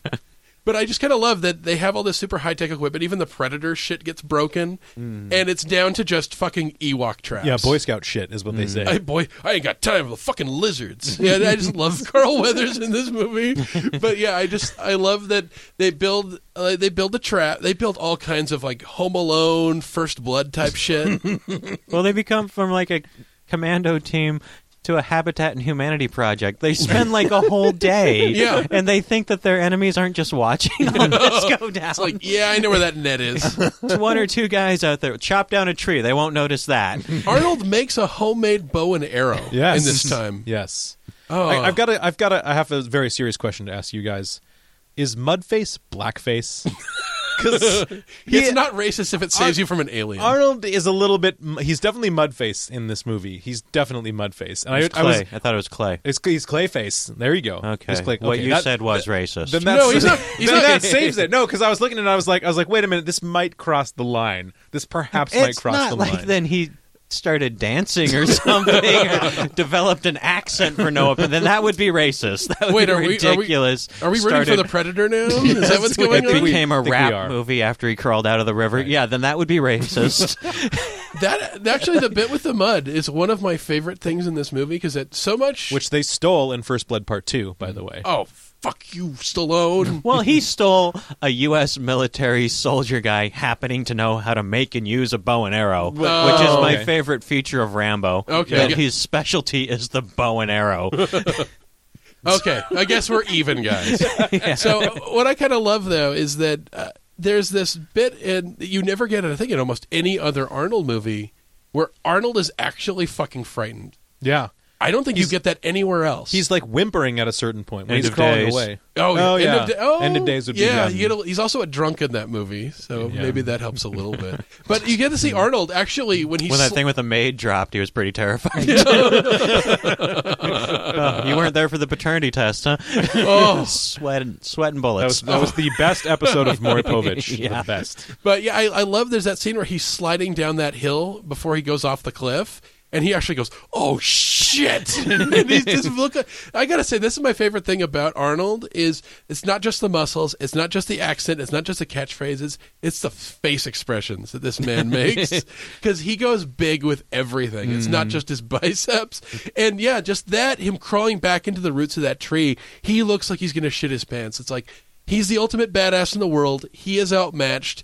But I just kind of love that they have all this super high tech equipment. Even the predator shit gets broken, and it's down to just fucking Ewok traps. Yeah, Boy Scout shit is what they say. I, boy, I ain't got time for the fucking lizards. Yeah, I just love Carl Weathers in this movie. But yeah, I just I love that they build uh, they build a trap. They build all kinds of like Home Alone, First Blood type shit. well, they become from like a commando team to a Habitat and Humanity project. They spend like a whole day, Yeah. and they think that their enemies aren't just watching all this go down. It's like, yeah, I know where that net is. It's one or two guys out there chop down a tree. They won't notice that. Arnold makes a homemade bow and arrow yes. in this time. Yes. Oh, I, I've got a. I've got a. I have a very serious question to ask you guys. Is Mudface blackface? Because it's not racist if it saves you from an alien. Arnold is a little bit. He's definitely Mudface in this movie. He's definitely Mudface. And I, It's I was. I thought it was Clay. It's, he's Clayface. There you go. Okay. It's Clay- What you that- said was racist. Then No, he's not- he's then not- that saves it. No, because I was looking at it, I was like, I was like, wait a minute, this might cross the line. This perhaps might cross not the like line. then he started dancing or something or developed an accent for Noah, but then that would be racist. That would Wait, be are we- are we- ridiculous. Are we rooting for the predator now? Is that what's going I on? It became a rap movie after he crawled out of the river. Yeah, then that would be racist. That actually, the bit with the mud is one of my favorite things in this movie because it's so much. Which they stole in First Blood Part Two, by the way. oh fuck you, Stallone. well, he stole a U.S. military soldier guy happening to know how to make and use a bow and arrow, which is Oh, my okay. favorite feature of Rambo. Okay. that his specialty is the bow and arrow. Okay, I guess we're even, guys. So what I kind of love though is that uh, there's this bit in you never get it. I think in almost any other Arnold movie where Arnold is actually fucking frightened. Yeah, I don't think you get that anywhere else. he's like whimpering at a certain point when End he's of crawling days. away. Oh, Oh, End yeah. of, da- oh, End of Days would be yeah. you get a, he's also a drunk in that movie, so Yeah. maybe that helps a little bit. But you get to see Arnold actually when he when that sl- thing with the maid dropped, he was pretty terrified. Oh, you weren't there for the paternity test, huh? Oh, sweating, sweating That was bullets. that was the best episode of Maury Povich. Yeah. The best. But yeah, I, I love there's that scene where he's sliding down that hill before he goes off the cliff, and he actually goes, "Oh shit!" and he's just look. I gotta say, this is my favorite thing about Arnold is it's not just the muscles, it's not just the accent, it's not just the catchphrases, it's the face expressions that this man makes because he goes big with everything. It's not mm. just his biceps, and yeah, just that him crawling back into the roots of that tree, he looks like he's gonna shit his pants. It's like he's the ultimate badass in the world. He is outmatched.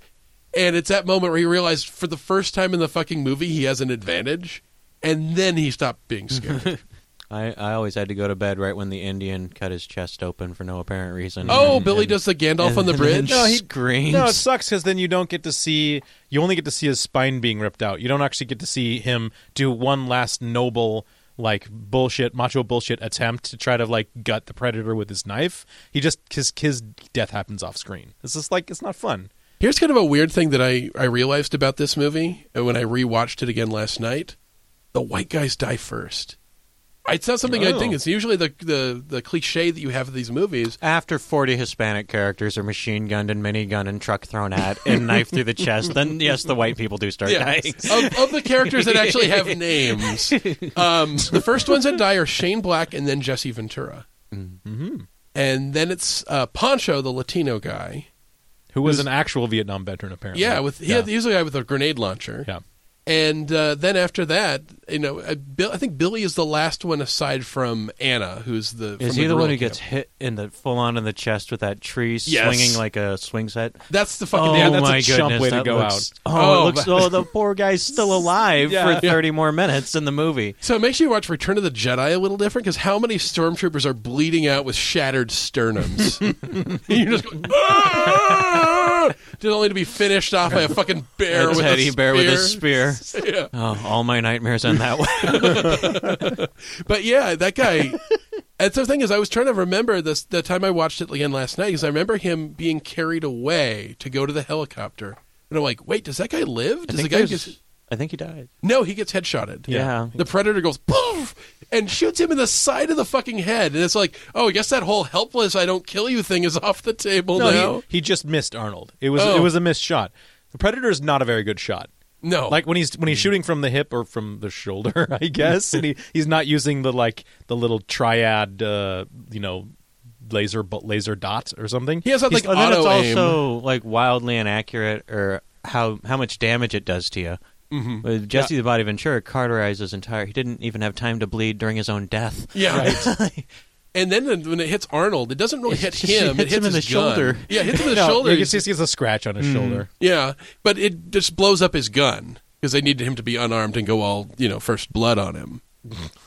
And it's that moment where he realized for the first time in the fucking movie he has an advantage, and then he stopped being scared. I, I always had to go to bed right when the Indian cut his chest open for no apparent reason. oh, And- Billy and- does the Gandalf on the and then bridge. No, he- screams. No, it sucks because then you don't get to see. You only get to see his spine being ripped out. You don't actually get to see him do one last noble, like bullshit, macho bullshit attempt to try to like gut the predator with his knife. He just his his death happens off screen. It's just like it's not fun. Here's kind of a weird thing that I, I realized about this movie when I rewatched it again last night. The white guys die first. It's not something I think. It's usually the, the, the cliche that you have in these movies. After 40 Hispanic characters are machine gunned and minigun and truck thrown at and knife through the chest, then yes, the white people do start dying. of, of the characters that actually have names, um, the first ones that die are Shane Black and then Jesse Ventura. Mm-hmm. And then it's uh, Poncho, the Latino guy. Who was an actual Vietnam veteran apparently? Yeah, with he yeah. had, he was a guy with a grenade launcher. yeah. And uh, then after that, you know, uh, Bill, I think Billy is the last one aside from Anna, who's the. Is he the one guerrilla who gets hit in the full on in the chest with that tree Yes. swinging like a swing set? That's the fucking. oh yeah, that's a my chump goodness, way to go looks- out. Oh, Oh, it looks. but- Oh, the poor guy's still alive Yeah. for thirty more minutes in the movie. So it makes you watch Return of the Jedi a little different because how many stormtroopers are bleeding out with shattered sternums? You're just going, "Ah!" just only to be finished off by a fucking bear with teddy a bear with a spear. Yeah. Oh, all my nightmares end that way. But yeah, that guy. And so the thing is, I was trying to remember this the time I watched it again last night because I remember him being carried away to go to the helicopter, and I'm like, wait, does that guy live? Does the guy get? I think he died. No, he gets headshotted. Yeah. The predator goes poof and shoots him in the side of the fucking head, and it's like, oh, I guess that whole helpless "I don't kill you" thing is off the table No, now. he, he just missed Arnold. It was Oh. it was a missed shot. The predator is not a very good shot. no, Like when he's when he's shooting from the hip or from the shoulder, I guess, and he, he's not using the like the little triad, uh, you know, laser bu- laser dot or something. he has that like Well, then it's auto aim. also like wildly inaccurate, or how how much damage it does to you. Mhm. With Jesse the Body Ventura cauterized his entire. He didn't even have time to bleed during his own death. Yeah, and then when it hits Arnold, it doesn't really It hit just him; it hits him in the gun. shoulder. Yeah, it hits him in the No, shoulder. You can see he has a scratch on his shoulder. Yeah, but it just blows up his gun because they needed him to be unarmed and go all you know first blood on him.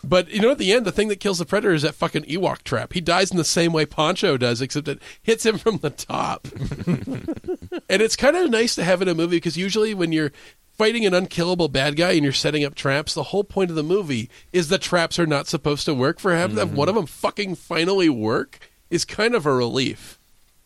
But you know, at the end, the thing that kills the predator is that fucking Ewok trap. He dies in the same way Poncho does, except it hits him from the top. and it's kind of nice to have in a movie because usually when you're fighting an unkillable bad guy and you're setting up traps, the whole point of the movie is the traps are not supposed to work. For having mm-hmm. one of them fucking finally work is kind of a relief.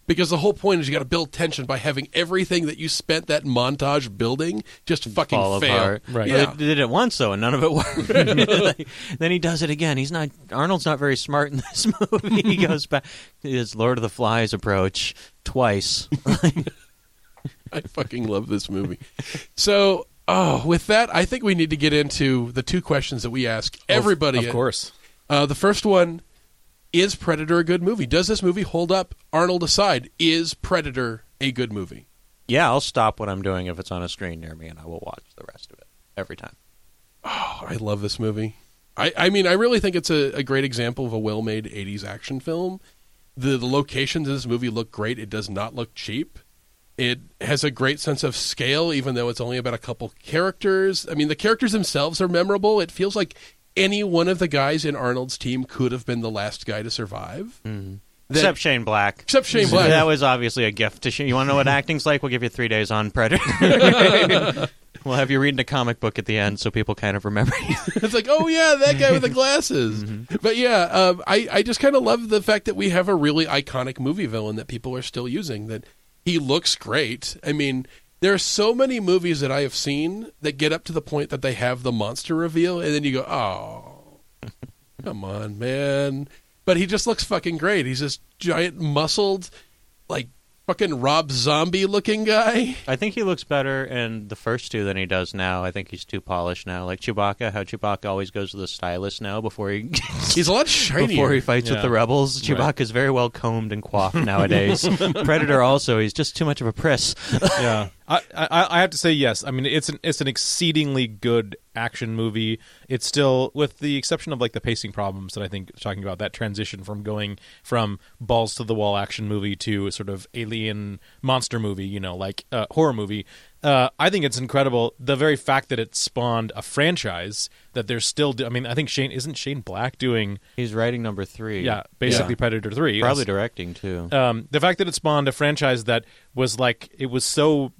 Because the whole point is you got to build tension by having everything that you spent that montage building just fucking fall fail. apart. Right. Yeah. They did it once though, and none of it worked. then he does it again. He's not. Arnold's not very smart in this movie. he goes back. His Lord of the Flies approach twice. I fucking love this movie. So, oh, with that, I think we need to get into the two questions that we ask everybody. of course. Uh, the first one is Predator a good movie? Does this movie hold up? Arnold aside, is Predator a good movie? yeah, I'll stop what I'm doing if it's on a screen near me, and I will watch the rest of it every time. Oh, I love this movie. I, I mean, I really think it's a, a great example of a well made 80s action film. The, the locations in this movie look great. It does not look cheap. It has a great sense of scale, even though it's only about a couple characters. I mean, the characters themselves are memorable. It feels like any one of the guys in Arnold's team could have been the last guy to survive. That- Except Shane Black. Except Shane Black. That was obviously a gift to Shane. You want to know what acting's like? We'll give you three days on Predator. we'll have you reading a comic book at the end so people kind of remember you. it's like, oh yeah, that guy with the glasses. But yeah, um, I I just kind of love the fact that we have a really iconic movie villain that people are still using. That he looks great. I mean, there are so many movies that I have seen that get up to the point that they have the monster reveal, and then you go, oh, come on, man. But he just looks fucking great. He's this giant, muscled, like fucking Rob Zombie looking guy. I think he looks better in the first two than he does now. I think he's too polished now. Like Chewbacca, how Chewbacca always goes to the stylist now before he He's a lot shinier. before he fights with the rebels. Right. Chewbacca's very well combed and coiffed nowadays. Predator also, he's just too much of a priss. yeah, I, I I have to say yes. I mean, it's an it's an exceedingly good action movie. It's still, with the exception of like the pacing problems that I think talking about that transition from going from balls to the wall action movie to sort of alien monster movie, you know, like uh, horror movie. Uh, I think it's incredible. The very fact that it spawned a franchise that they're still. Do- I mean, I think Shane isn't Shane Black doing He's writing number three. yeah basically Yeah. Predator three. Probably directing too. um, the fact that it spawned a franchise that was like it was so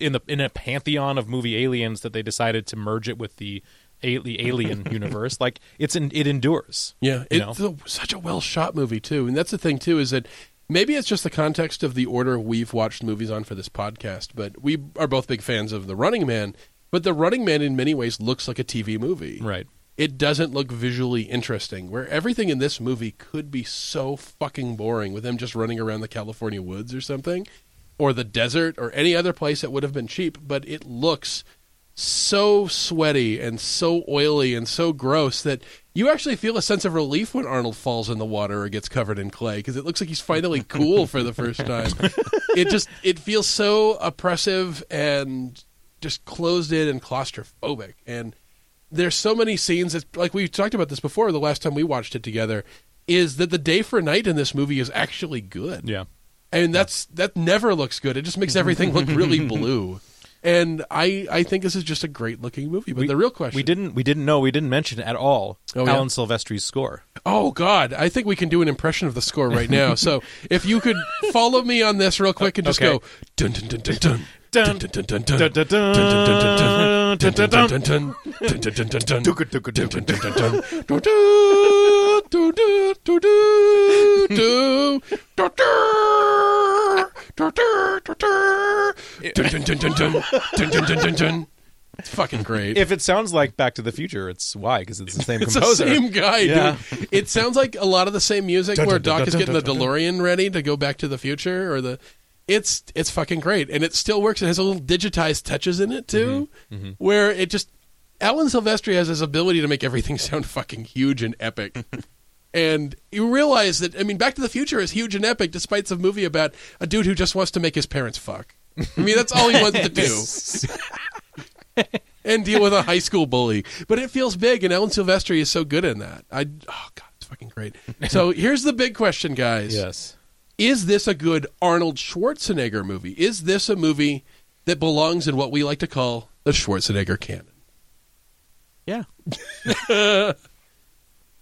in the in a pantheon of movie aliens that they decided to merge it with the the alien universe like it's in, it endures Yeah, you it's a, such a well shot movie too, and that's the thing too is that maybe it's just the context of the order we've watched movies on for this podcast, but we are both big fans of The Running Man. But The Running Man, in many ways, looks like a TV movie. right It doesn't look visually interesting. Where everything in this movie could be so fucking boring with them just running around the California woods or something, or the desert or any other place that would have been cheap. But it looks so sweaty and so oily and so gross that you actually feel a sense of relief when Arnold falls in the water or gets covered in clay because it looks like he's finally cool for the first time. It just it feels so oppressive and just closed in and claustrophobic and there's so many scenes that like we talked about this before the last time we watched it together is that the day for night in this movie is actually good yeah and that's that never looks good. It just makes everything look really blue. And I I think this is just a great looking movie. But the real question, we didn't we didn't know we didn't mention at all Oh, yeah? Alan Silvestri's score Oh God, I think we can do an impression of the score right now. so if you could follow me on this real quick and just Okay. go dun dun dun dun dun. Dun, Dun, dun, dun, dun, dun, dun. dun, Dun, dun, dun, dun, dun, dun, dun, dun, dun, dun, dun, dun, dun, dun. Dun, dun, dun, dun, dun. Dun, dun, dun, dun, dun. Dun, dun, dun, dun, dun. It's fucking great. if it sounds like Back to the Future it's why because it's the same It's composer the same guy, Yeah. dude. It sounds like a lot of the same music Dun, where dun, dun, Doc is dun, getting the dun, dun, dun. Ready to go back to the future or the it's it's fucking great. And it still works. It has a little digitized touches in it too. Where it just Alan Silvestri has this ability to make everything sound fucking huge and epic. And you realize that I mean Back to the Future is huge and epic despite it's a movie about a dude who just wants to make his parents fuck. I mean that's all he wants to do. and deal with a high school bully. But it feels big, and Alan Silvestri is so good in that. I oh god, it's fucking great. So here's the big question, guys: yes Is this a good Arnold Schwarzenegger movie? Is this a movie that belongs in what we like to call the Schwarzenegger canon? yeah.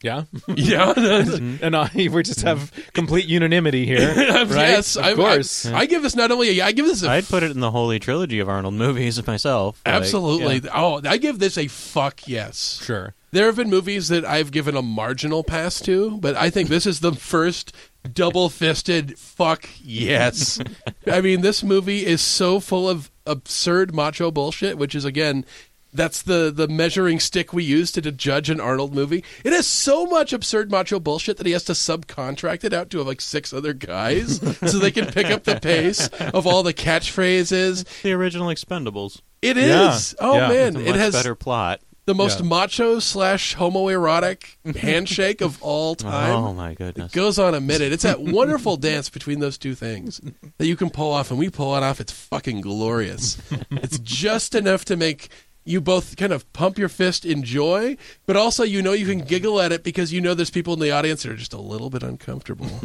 yeah Yeah, and I, we just have complete unanimity here right yes, of I'm- course I, I give this not only a, I give this a I'd put it in the holy trilogy of Arnold movies myself. Like, absolutely. yeah. Oh, I give this a fuck yes. sure There have been movies that I've given a marginal pass to, but I think this is the first double fisted fuck yes. I mean, this movie is so full of absurd macho bullshit, which is again that's the the measuring stick we use to, to judge an Arnold movie. It has so much absurd macho bullshit that he has to subcontract it out to like six other guys so they can pick up the pace of all the catchphrases. The original Expendables. It is. Yeah. Oh Yeah. man, It's a it much has better plot. the most Yeah. macho slash homoerotic handshake of all oh, time. Oh my goodness. It goes on a minute. It's that wonderful dance between those two things that you can pull off, and we pull it off. It's fucking glorious. it's just enough to make you both kind of pump your fist in joy, but also you know you can giggle at it because you know there's people in the audience that are just a little bit uncomfortable.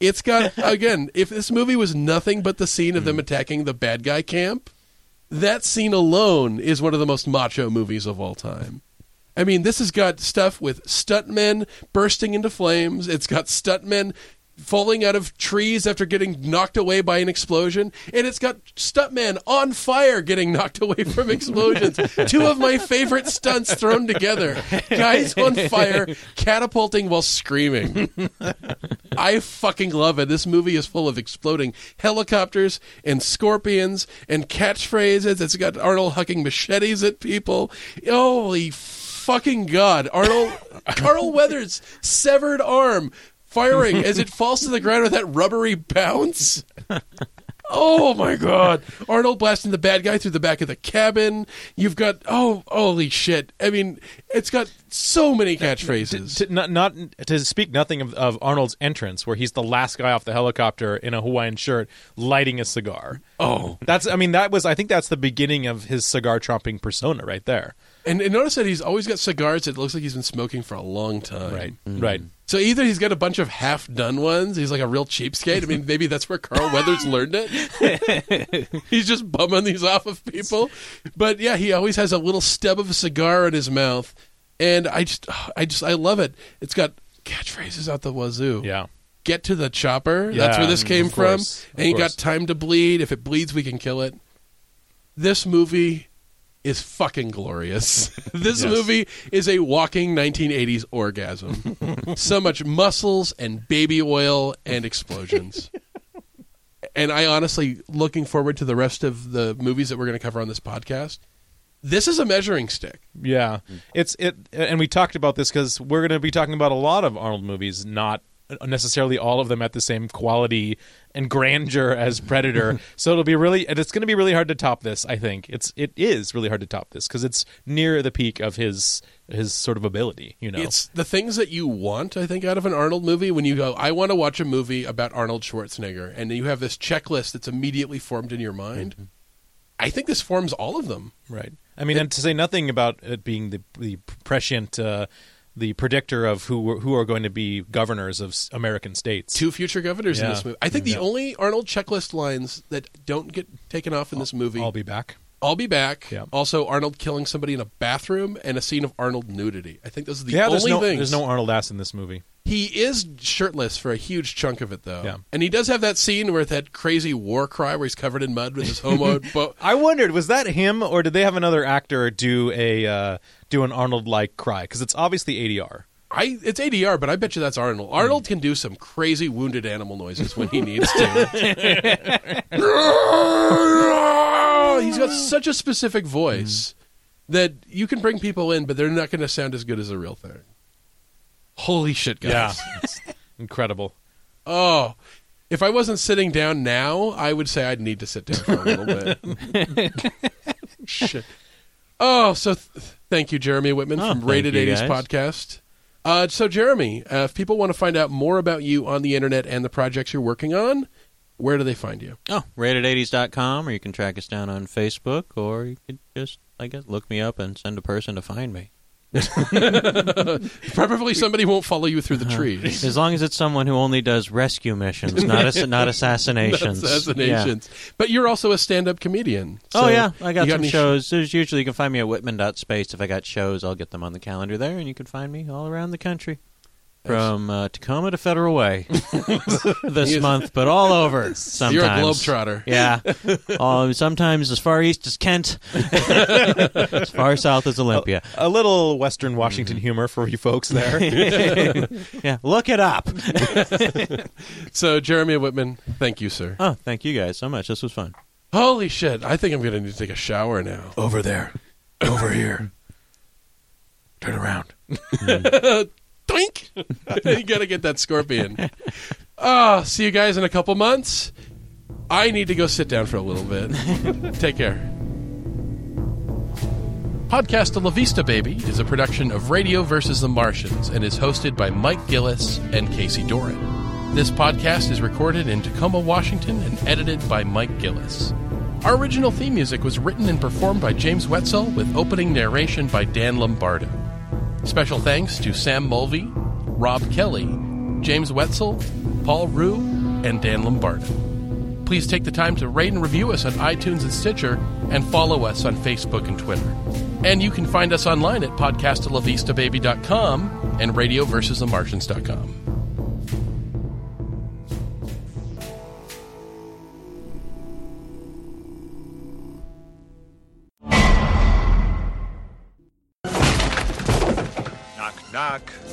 it's got again, if this movie was nothing but the scene of them hmm. attacking the bad guy camp, that scene alone is one of the most macho movies of all time. I mean, this has got stuff with stuntmen bursting into flames. It's got stuntmen falling out of trees after getting knocked away by an explosion, and it's got stuntmen on fire getting knocked away from explosions. Two of my favorite stunts thrown together: guys on fire catapulting while screaming. I fucking love it. This movie is full of exploding helicopters and scorpions and catchphrases. It's got Arnold hucking machetes at people. Holy fucking god! Arnold Carl Weathers' severed arm firing as it falls to the ground with that rubbery bounce. Oh my god. Arnold blasting the bad guy through the back of the cabin. You've got oh holy shit. I mean, it's got so many uh, catchphrases. to, not, not to speak nothing of, of Arnold's entrance, where he's the last guy off the helicopter in a Hawaiian shirt, lighting a cigar. Oh. That's, I mean, that was, I think that's the beginning of his cigar chomping persona right there. And, and notice that he's always got cigars that looks like he's been smoking for a long time. Right, right. So either he's got a bunch of half done ones, he's like a real cheapskate. I mean, maybe that's where Carl Weathers learned it. he's just bumming these off of people. But yeah, he always has a little stub of a cigar in his mouth. And I just I just I love it. It's got catchphrases out the wazoo. Yeah. Get to the chopper. That's where this came of from. Ain't course. got time to bleed. If it bleeds, we can kill it. This movie is fucking glorious. this Yes. movie is a walking 1980s orgasm. so much muscles and baby oil and explosions. and I honestly looking forward to the rest of the movies that we're going to cover on this podcast. This is a measuring stick. Yeah, it's it, and we talked about this because we're going to be talking about a lot of Arnold movies, not necessarily all of them at the same quality and grandeur as Predator. so it'll be really, and it's going to be really hard to top this. I think it's it is really hard to top this because it's near the peak of his his sort of ability. You know, It's the things that you want, I think, out of an Arnold movie when you go, I want to watch a movie about Arnold Schwarzenegger, and you have this checklist that's immediately formed in your mind. Mm-hmm. I think this forms all of them. Right. I mean, and to say nothing about it being the the prescient, uh, the predictor of who who are going to be governors of American states. Two future governors in this movie. I think the only Arnold checklist lines that don't get taken off in this movie I'll be back. I'll be back. Yeah. Also, Arnold killing somebody in a bathroom and a scene of Arnold nudity. I think those are the yeah, only no things. there's no Arnold ass in this movie. He is shirtless for a huge chunk of it, though. Yeah. And he does have that scene where that crazy war cry where he's covered in mud with his homo. bo- I wondered, was that him, or did they have another actor do a uh, do an Arnold like cry? Because it's obviously ADR. I it's ADR, but I bet you that's Arnold. Arnold can do some crazy wounded animal noises when he needs to. He's got such a specific voice that you can bring people in, but they're not going to sound as good as the real thing. Holy shit, guys! It's incredible. Oh, if I wasn't sitting down now, I would say I'd need to sit down for a little bit. Shit. Oh, so th- thank you, Jeremy Whitman Oh, from Rated you, 80s guys. podcast. Uh, so, Jeremy, uh, if people want to find out more about you on the internet and the projects you're working on, where do they find you? Oh, rated80s.com, or you can track us down on Facebook, or you could just, I guess, look me up and send a person to find me. Probably somebody won't follow you through the uh-huh. trees. As long as it's someone who only does rescue missions, not ass- not assassinations. Assassinations. But you're also a stand-up comedian. Oh yeah, I got you some any sh- shows. There's usually you can find me at Whitman.space. If I got shows, I'll get them on the calendar there, and you can find me all around the country, from uh, Tacoma to Federal Way this month, but all over. Sometimes You're a globetrotter. Yeah, um, sometimes as far east as Kent, as far south as Olympia. A little Western Washington humor for you folks there. yeah, look it up. So, Jeremy Whitman, thank you, sir. Oh, thank you guys so much. This was fun. Holy shit! I think I'm going to need to take a shower now. Over there. Over here. Turn around. Doink! you gotta get that scorpion. Ah, see you guys in a couple months. I need to go sit down for a little bit. Take care. Podcast La Vista Baby is a production of Radio versus the Martians and is hosted by Mike Gillis and Casey Doran. This podcast is recorded in Tacoma, Washington and edited by Mike Gillis. Our original theme music was written and performed by James Wetzel with opening narration by Dan Lombardo. Special thanks to Sam Mulvey, Rob Kelly, James Wetzel, Paul Rue, and Dan Lombardo. Please take the time to rate and review us on iTunes and Stitcher, and follow us on Facebook and Twitter. And you can find us online at podcastalavistababy.com and radioversusthemartians.com. Knock.